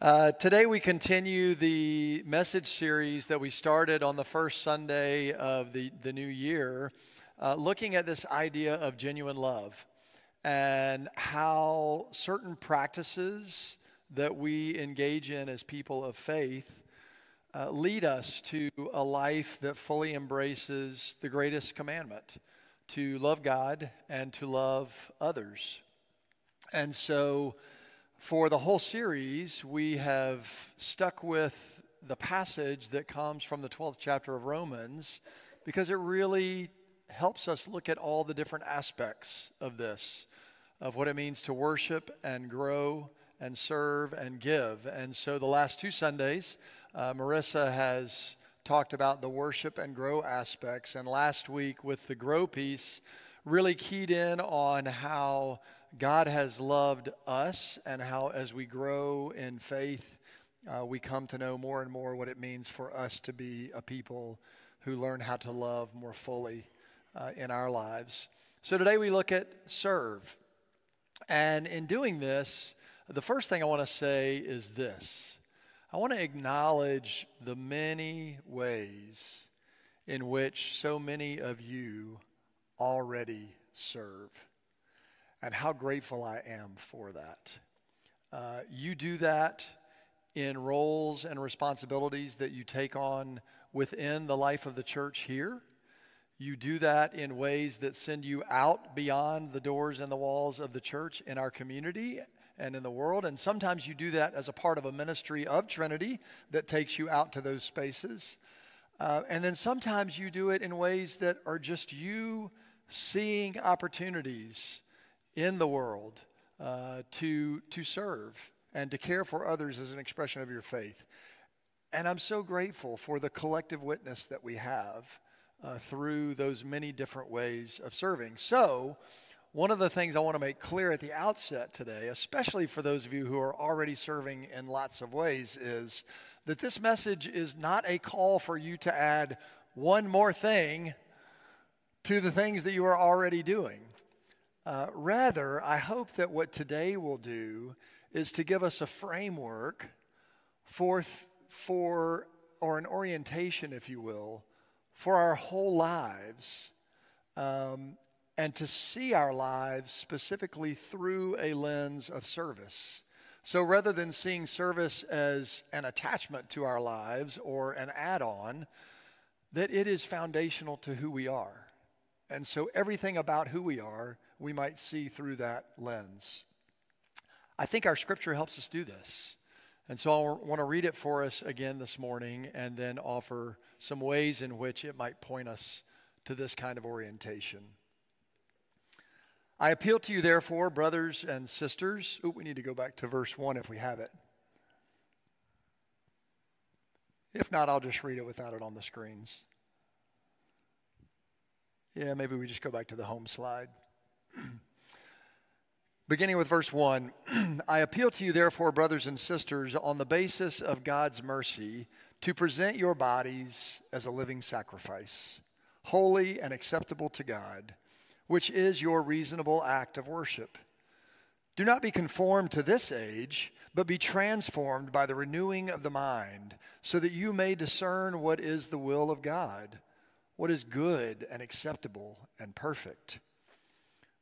Uh, today, we continue the message series that we started on the first Sunday of the, the new year, uh, looking at this idea of genuine love and how certain practices that we engage in as people of faith uh, lead us to a life that fully embraces the greatest commandment to love God and to love others. And so, for the whole series, we have stuck with the passage that comes from the 12th chapter of Romans because it really helps us look at all the different aspects of this, of what it means to worship and grow and serve and give. And so the last two Sundays, uh, Marissa has talked about the worship and grow aspects. And last week, with the grow piece, really keyed in on how God has loved us and how, as we grow in faith, uh, we come to know more and more what it means for us to be a people who learn how to love more fully uh, in our lives. So today we look at serve. And in doing this, the first thing I want to say is this I want to acknowledge the many ways in which so many of you already serve and how grateful I am for that. Uh, you do that in roles and responsibilities that you take on within the life of the church here. You do that in ways that send you out beyond the doors and the walls of the church in our community and in the world. And sometimes you do that as a part of a ministry of Trinity that takes you out to those spaces. Uh, and then sometimes you do it in ways that are just you seeing opportunities in the world uh, to, to serve and to care for others as an expression of your faith. And I'm so grateful for the collective witness that we have uh, through those many different ways of serving. So, one of the things I want to make clear at the outset today, especially for those of you who are already serving in lots of ways, is that this message is not a call for you to add one more thing to the things that you are already doing. Uh, rather, I hope that what today will do is to give us a framework for, for or an orientation, if you will, for our whole lives um, and to see our lives specifically through a lens of service. So rather than seeing service as an attachment to our lives or an add on, that it is foundational to who we are. And so everything about who we are we might see through that lens. I think our scripture helps us do this. And so I want to read it for us again this morning and then offer some ways in which it might point us to this kind of orientation. I appeal to you, therefore, brothers and sisters. Ooh, we need to go back to verse 1 if we have it. If not, I'll just read it without it on the screens. Yeah, maybe we just go back to the home slide. Beginning with verse 1 I appeal to you, therefore, brothers and sisters, on the basis of God's mercy, to present your bodies as a living sacrifice, holy and acceptable to God, which is your reasonable act of worship. Do not be conformed to this age, but be transformed by the renewing of the mind, so that you may discern what is the will of God, what is good and acceptable and perfect.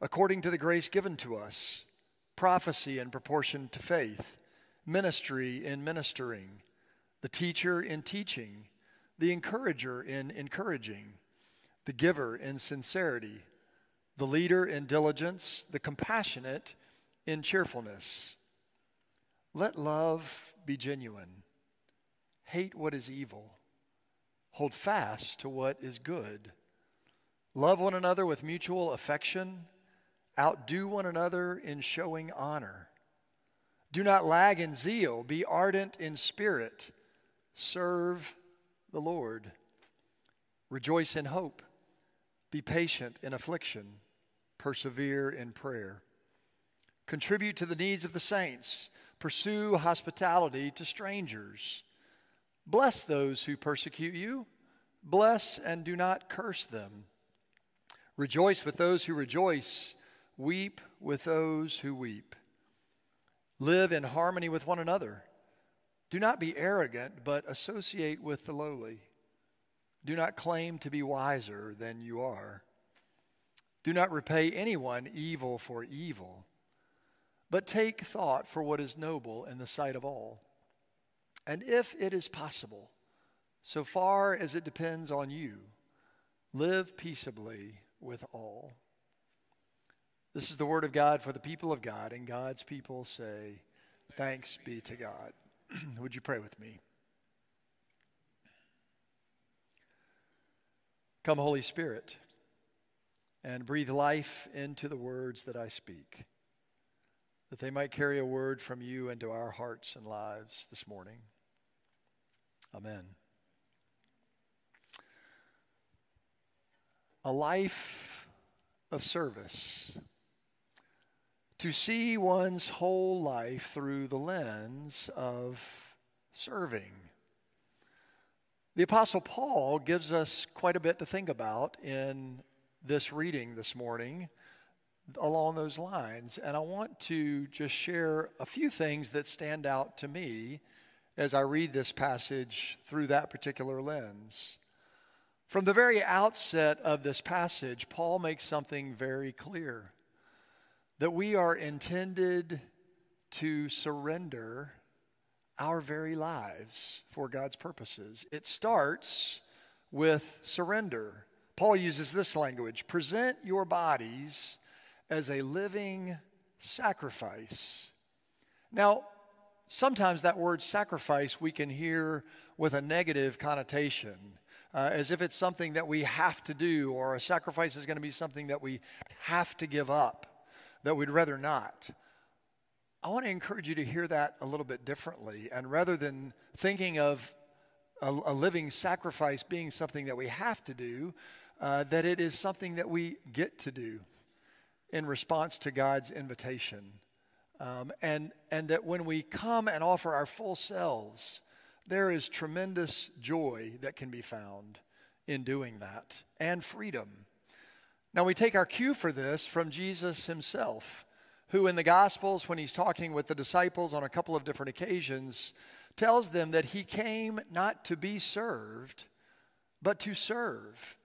according to the grace given to us prophecy in proportion to faith, ministry in ministering, the teacher in teaching, the encourager in encouraging, the giver in sincerity, the leader in diligence, the compassionate in cheerfulness. Let love be genuine. Hate what is evil. Hold fast to what is good. Love one another with mutual affection Outdo one another in showing honor. Do not lag in zeal, be ardent in spirit, serve the Lord. Rejoice in hope, be patient in affliction, persevere in prayer. Contribute to the needs of the saints, pursue hospitality to strangers. Bless those who persecute you, bless and do not curse them. Rejoice with those who rejoice, weep with those who weep. Live in harmony with one another. Do not be arrogant, but associate with the lowly. Do not claim to be wiser than you are. Do not repay anyone evil for evil, but take thought for what is noble in the sight of all. And if it is possible, so far as it depends on you, live peaceably with all. This is the word of God for the people of God, and God's people say, Thanks be to God. Would you pray with me? Come, Holy Spirit, and breathe life into the words that I speak, that they might carry a word from you into our hearts and lives this morning. Amen. A life of service to see one's whole life through the lens of serving. The Apostle Paul gives us quite a bit to think about in this reading this morning along those lines. And I want to just share a few things that stand out to me as I read this passage through that particular lens. From the very outset of this passage, Paul makes something very clear that we are intended to surrender our very lives for God's purposes. It starts with surrender. Paul uses this language present your bodies as a living sacrifice. Now, sometimes that word sacrifice we can hear with a negative connotation, uh, as if it's something that we have to do, or a sacrifice is going to be something that we have to give up that we'd rather not. I want to encourage you to hear that a little bit differently. And rather than thinking of a, a living sacrifice being something that we have to do, uh, that it is something that we get to do in response to God's invitation. Um, and, and that when we come and offer our full selves, there is tremendous joy that can be found in doing that and freedom. Now, we take our cue for this from Jesus himself, who in the Gospels, when he's talking with the disciples on a couple of different occasions, tells them that he came not to be served, but to serve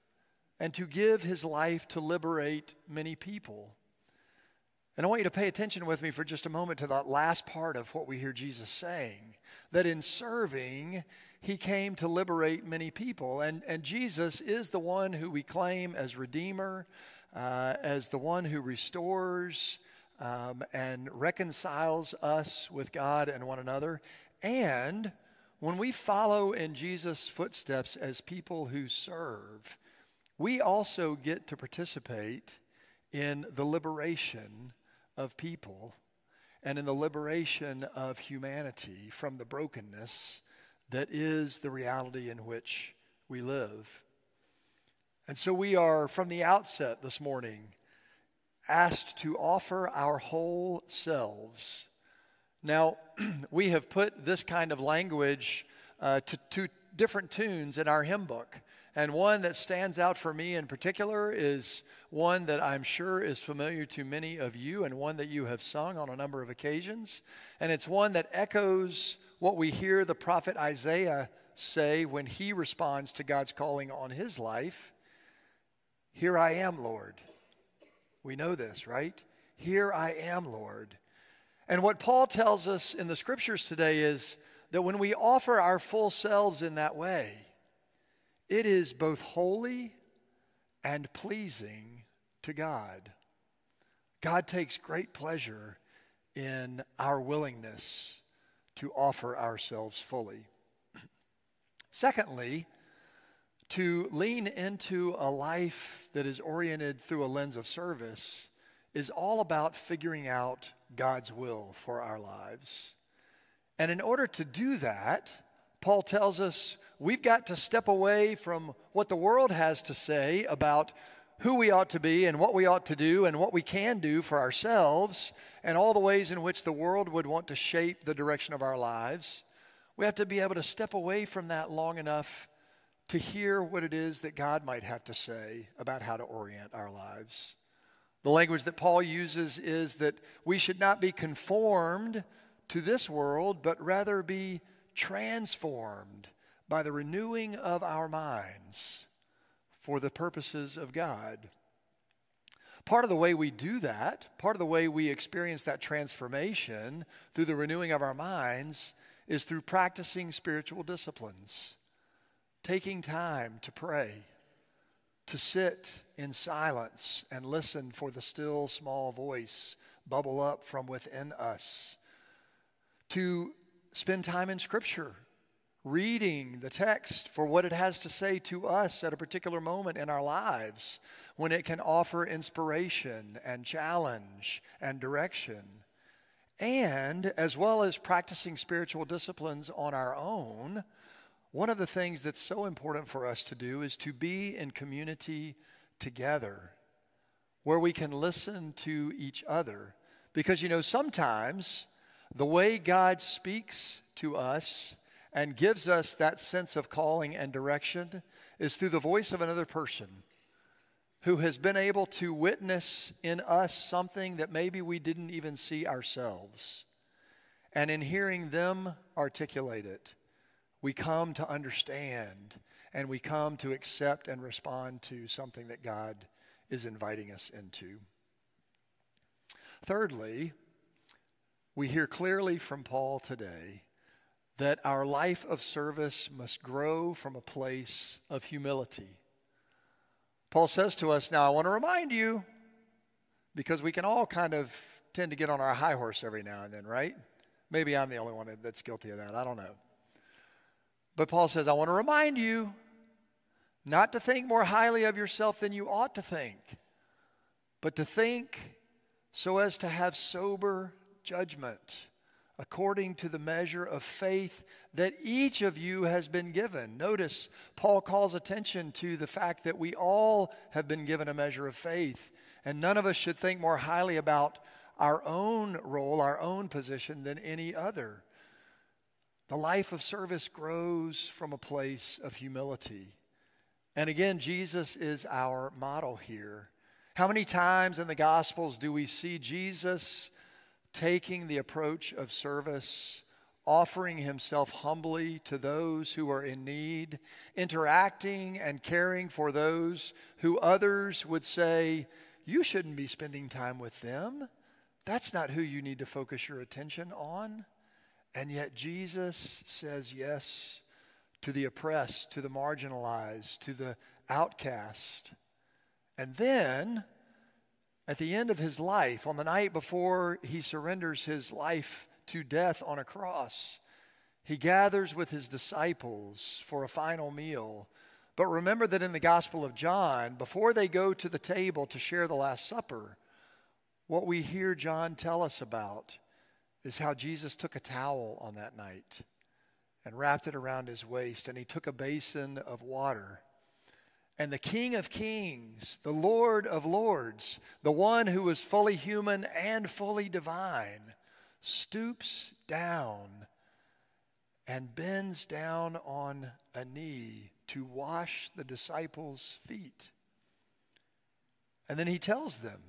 and to give his life to liberate many people. And I want you to pay attention with me for just a moment to that last part of what we hear Jesus saying that in serving, he came to liberate many people. And, and Jesus is the one who we claim as Redeemer, uh, as the one who restores um, and reconciles us with God and one another. And when we follow in Jesus' footsteps as people who serve, we also get to participate in the liberation of people and in the liberation of humanity from the brokenness that is the reality in which we live. And so we are, from the outset this morning, asked to offer our whole selves. Now, we have put this kind of language uh, to, to different tunes in our hymn book. And one that stands out for me in particular is one that I'm sure is familiar to many of you and one that you have sung on a number of occasions. And it's one that echoes what we hear the prophet Isaiah say when he responds to God's calling on his life Here I am, Lord. We know this, right? Here I am, Lord. And what Paul tells us in the scriptures today is that when we offer our full selves in that way, it is both holy and pleasing to God. God takes great pleasure in our willingness to offer ourselves fully. Secondly, to lean into a life that is oriented through a lens of service is all about figuring out God's will for our lives. And in order to do that, Paul tells us we've got to step away from what the world has to say about who we ought to be and what we ought to do and what we can do for ourselves and all the ways in which the world would want to shape the direction of our lives. We have to be able to step away from that long enough to hear what it is that God might have to say about how to orient our lives. The language that Paul uses is that we should not be conformed to this world, but rather be transformed by the renewing of our minds for the purposes of God. Part of the way we do that, part of the way we experience that transformation through the renewing of our minds, is through practicing spiritual disciplines, taking time to pray, to sit in silence and listen for the still small voice bubble up from within us, to spend time in Scripture reading the text for what it has to say to us at a particular moment in our lives when it can offer inspiration and challenge and direction. And as well as practicing spiritual disciplines on our own, one of the things that's so important for us to do is to be in community together where we can listen to each other. Because, you know, sometimes the way God speaks to us and gives us that sense of calling and direction is through the voice of another person who has been able to witness in us something that maybe we didn't even see ourselves. And in hearing them articulate it, we come to understand and we come to accept and respond to something that God is inviting us into. Thirdly, we hear clearly from Paul today that our life of service must grow from a place of humility. Paul says to us, Now I want to remind you, because we can all kind of tend to get on our high horse every now and then, right? Maybe I'm the only one that's guilty of that. I don't know. But Paul says, I want to remind you not to think more highly of yourself than you ought to think, but to think so as to have sober judgment according to the measure of faith that each of you has been given. Notice Paul calls attention to the fact that we all have been given a measure of faith, and none of us should think more highly about our own role, our own position than any other. The life of service grows from a place of humility. And again, Jesus is our model here. How many times in the Gospels do we see Jesus taking the approach of service, offering himself humbly to those who are in need, interacting and caring for those who others would say, You shouldn't be spending time with them. That's not who you need to focus your attention on. And yet Jesus says yes to the oppressed, to the marginalized, to the outcast. And then at the end of his life, on the night before he surrenders his life to death on a cross, he gathers with his disciples for a final meal. But remember that in the Gospel of John, before they go to the table to share the Last Supper, what we hear John tell us about is how Jesus took a towel on that night and wrapped it around his waist, and he took a basin of water and the King of Kings, the Lord of Lords, the one who is fully human and fully divine, stoops down and bends down on a knee to wash the disciples' feet. And then he tells them,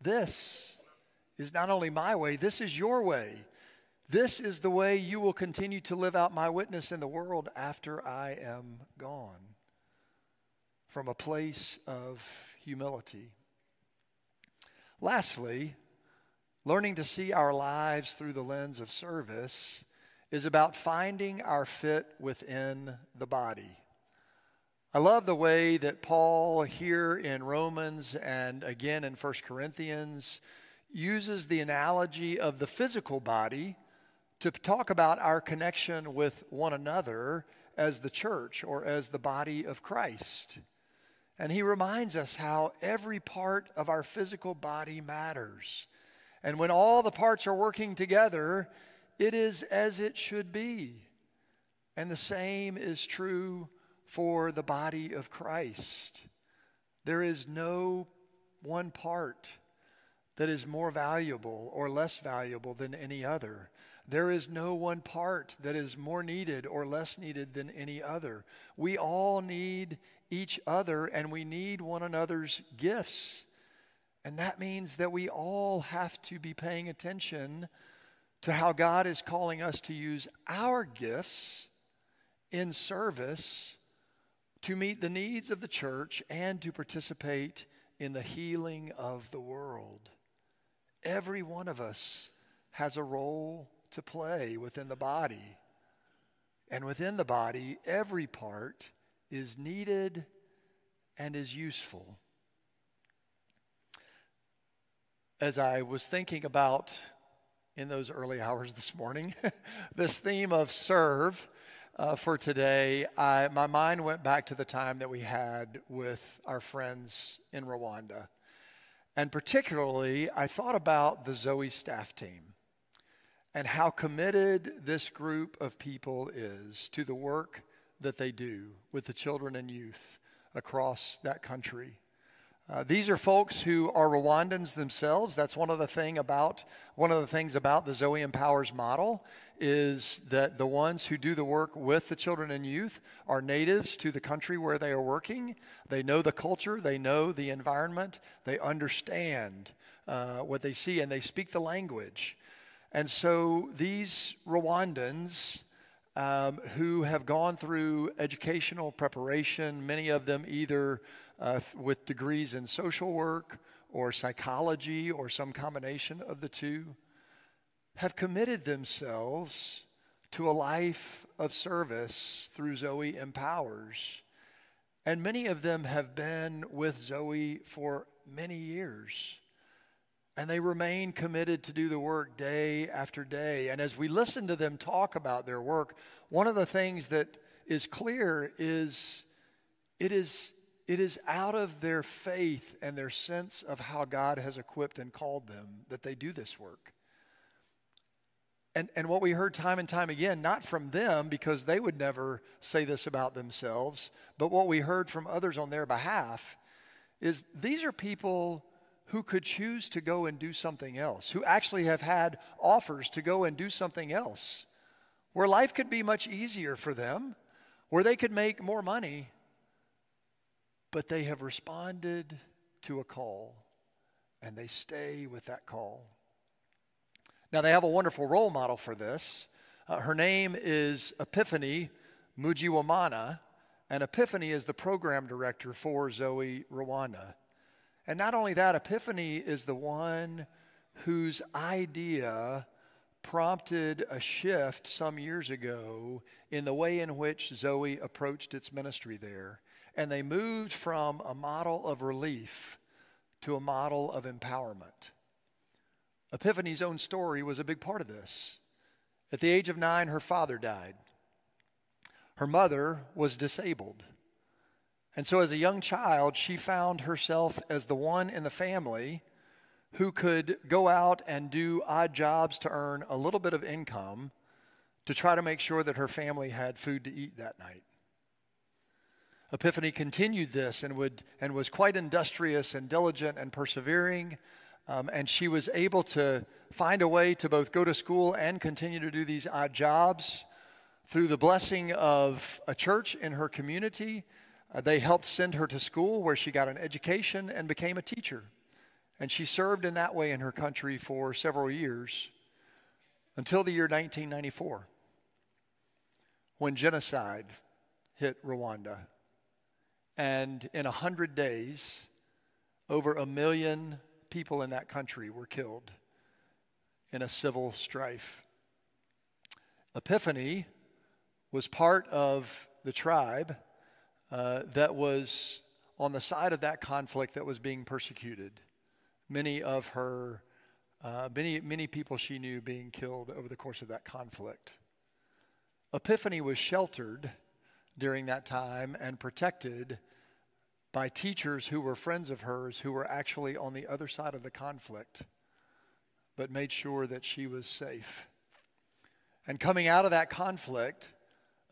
This is not only my way, this is your way. This is the way you will continue to live out my witness in the world after I am gone from a place of humility. Lastly, learning to see our lives through the lens of service is about finding our fit within the body. I love the way that Paul here in Romans and again in 1 Corinthians uses the analogy of the physical body to talk about our connection with one another as the church or as the body of Christ. And he reminds us how every part of our physical body matters. And when all the parts are working together, it is as it should be. And the same is true for the body of Christ. There is no one part that is more valuable or less valuable than any other. There is no one part that is more needed or less needed than any other. We all need each other and we need one another's gifts. And that means that we all have to be paying attention to how God is calling us to use our gifts in service to meet the needs of the church and to participate in the healing of the world. Every one of us has a role to play within the body. And within the body, every part is needed and is useful. As I was thinking about in those early hours this morning, this theme of serve uh, for today, I, my mind went back to the time that we had with our friends in Rwanda. And particularly, I thought about the Zoe staff team and how committed this group of people is to the work that they do with the children and youth across that country. Uh, these are folks who are Rwandans themselves. That's one of the thing about one of the things about the Zoe Empowers model is that the ones who do the work with the children and youth are natives to the country where they are working. They know the culture, they know the environment, they understand uh, what they see, and they speak the language. And so these Rwandans um, who have gone through educational preparation, many of them either uh, with degrees in social work or psychology or some combination of the two, have committed themselves to a life of service through Zoe Empowers. And many of them have been with Zoe for many years. And they remain committed to do the work day after day. And as we listen to them talk about their work, one of the things that is clear is it is, it is out of their faith and their sense of how God has equipped and called them that they do this work. And, and what we heard time and time again, not from them because they would never say this about themselves, but what we heard from others on their behalf is these are people who could choose to go and do something else, who actually have had offers to go and do something else, where life could be much easier for them, where they could make more money, but they have responded to a call and they stay with that call. Now, they have a wonderful role model for this. Uh, her name is Epiphany Mujiwamana, and Epiphany is the program director for Zoe Rwanda. And not only that, Epiphany is the one whose idea prompted a shift some years ago in the way in which Zoe approached its ministry there. And they moved from a model of relief to a model of empowerment. Epiphany's own story was a big part of this. At the age of nine, her father died. Her mother was disabled. And so, as a young child, she found herself as the one in the family who could go out and do odd jobs to earn a little bit of income to try to make sure that her family had food to eat that night. Epiphany continued this and, would, and was quite industrious and diligent and persevering. Um, and she was able to find a way to both go to school and continue to do these odd jobs through the blessing of a church in her community uh, they helped send her to school where she got an education and became a teacher. And she served in that way in her country for several years until the year 1994 when genocide hit Rwanda. And in a hundred days, over a million people in that country were killed in a civil strife. Epiphany was part of the tribe uh, that was on the side of that conflict that was being persecuted. Many of her, uh, many, many people she knew being killed over the course of that conflict. Epiphany was sheltered during that time and protected by teachers who were friends of hers who were actually on the other side of the conflict. but made sure that she was safe. And coming out of that conflict,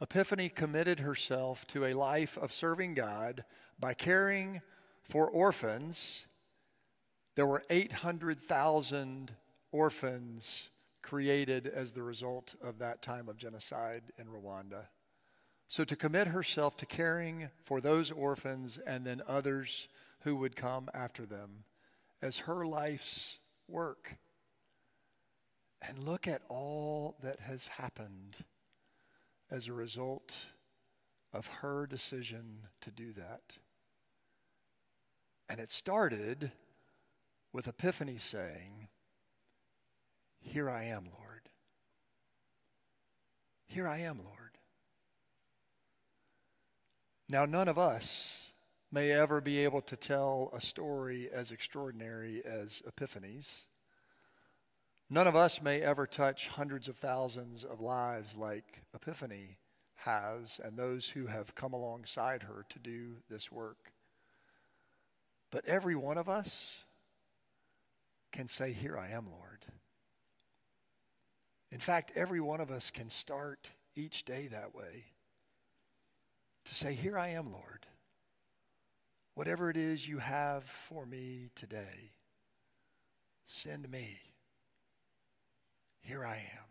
Epiphany committed herself to a life of serving God by caring for orphans. There were 800,000 orphans created as the result of that time of genocide in Rwanda. So to commit herself to caring for those orphans and then others who would come after them as her life's work. And look at all that has happened as a result of her decision to do that. And it started with Epiphany saying, Here I am, Lord. Here I am, Lord. Now, none of us may ever be able to tell a story as extraordinary as Epiphany's. None of us may ever touch hundreds of thousands of lives like Epiphany has and those who have come alongside her to do this work. But every one of us can say, Here I am, Lord. In fact, every one of us can start each day that way to say, Here I am, Lord. Whatever it is you have for me today, send me. Here I am.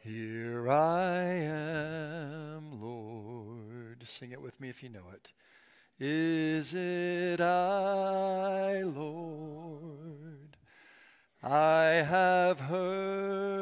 Here I am, Lord. Sing it with me if you know it. Is it I, Lord? I have heard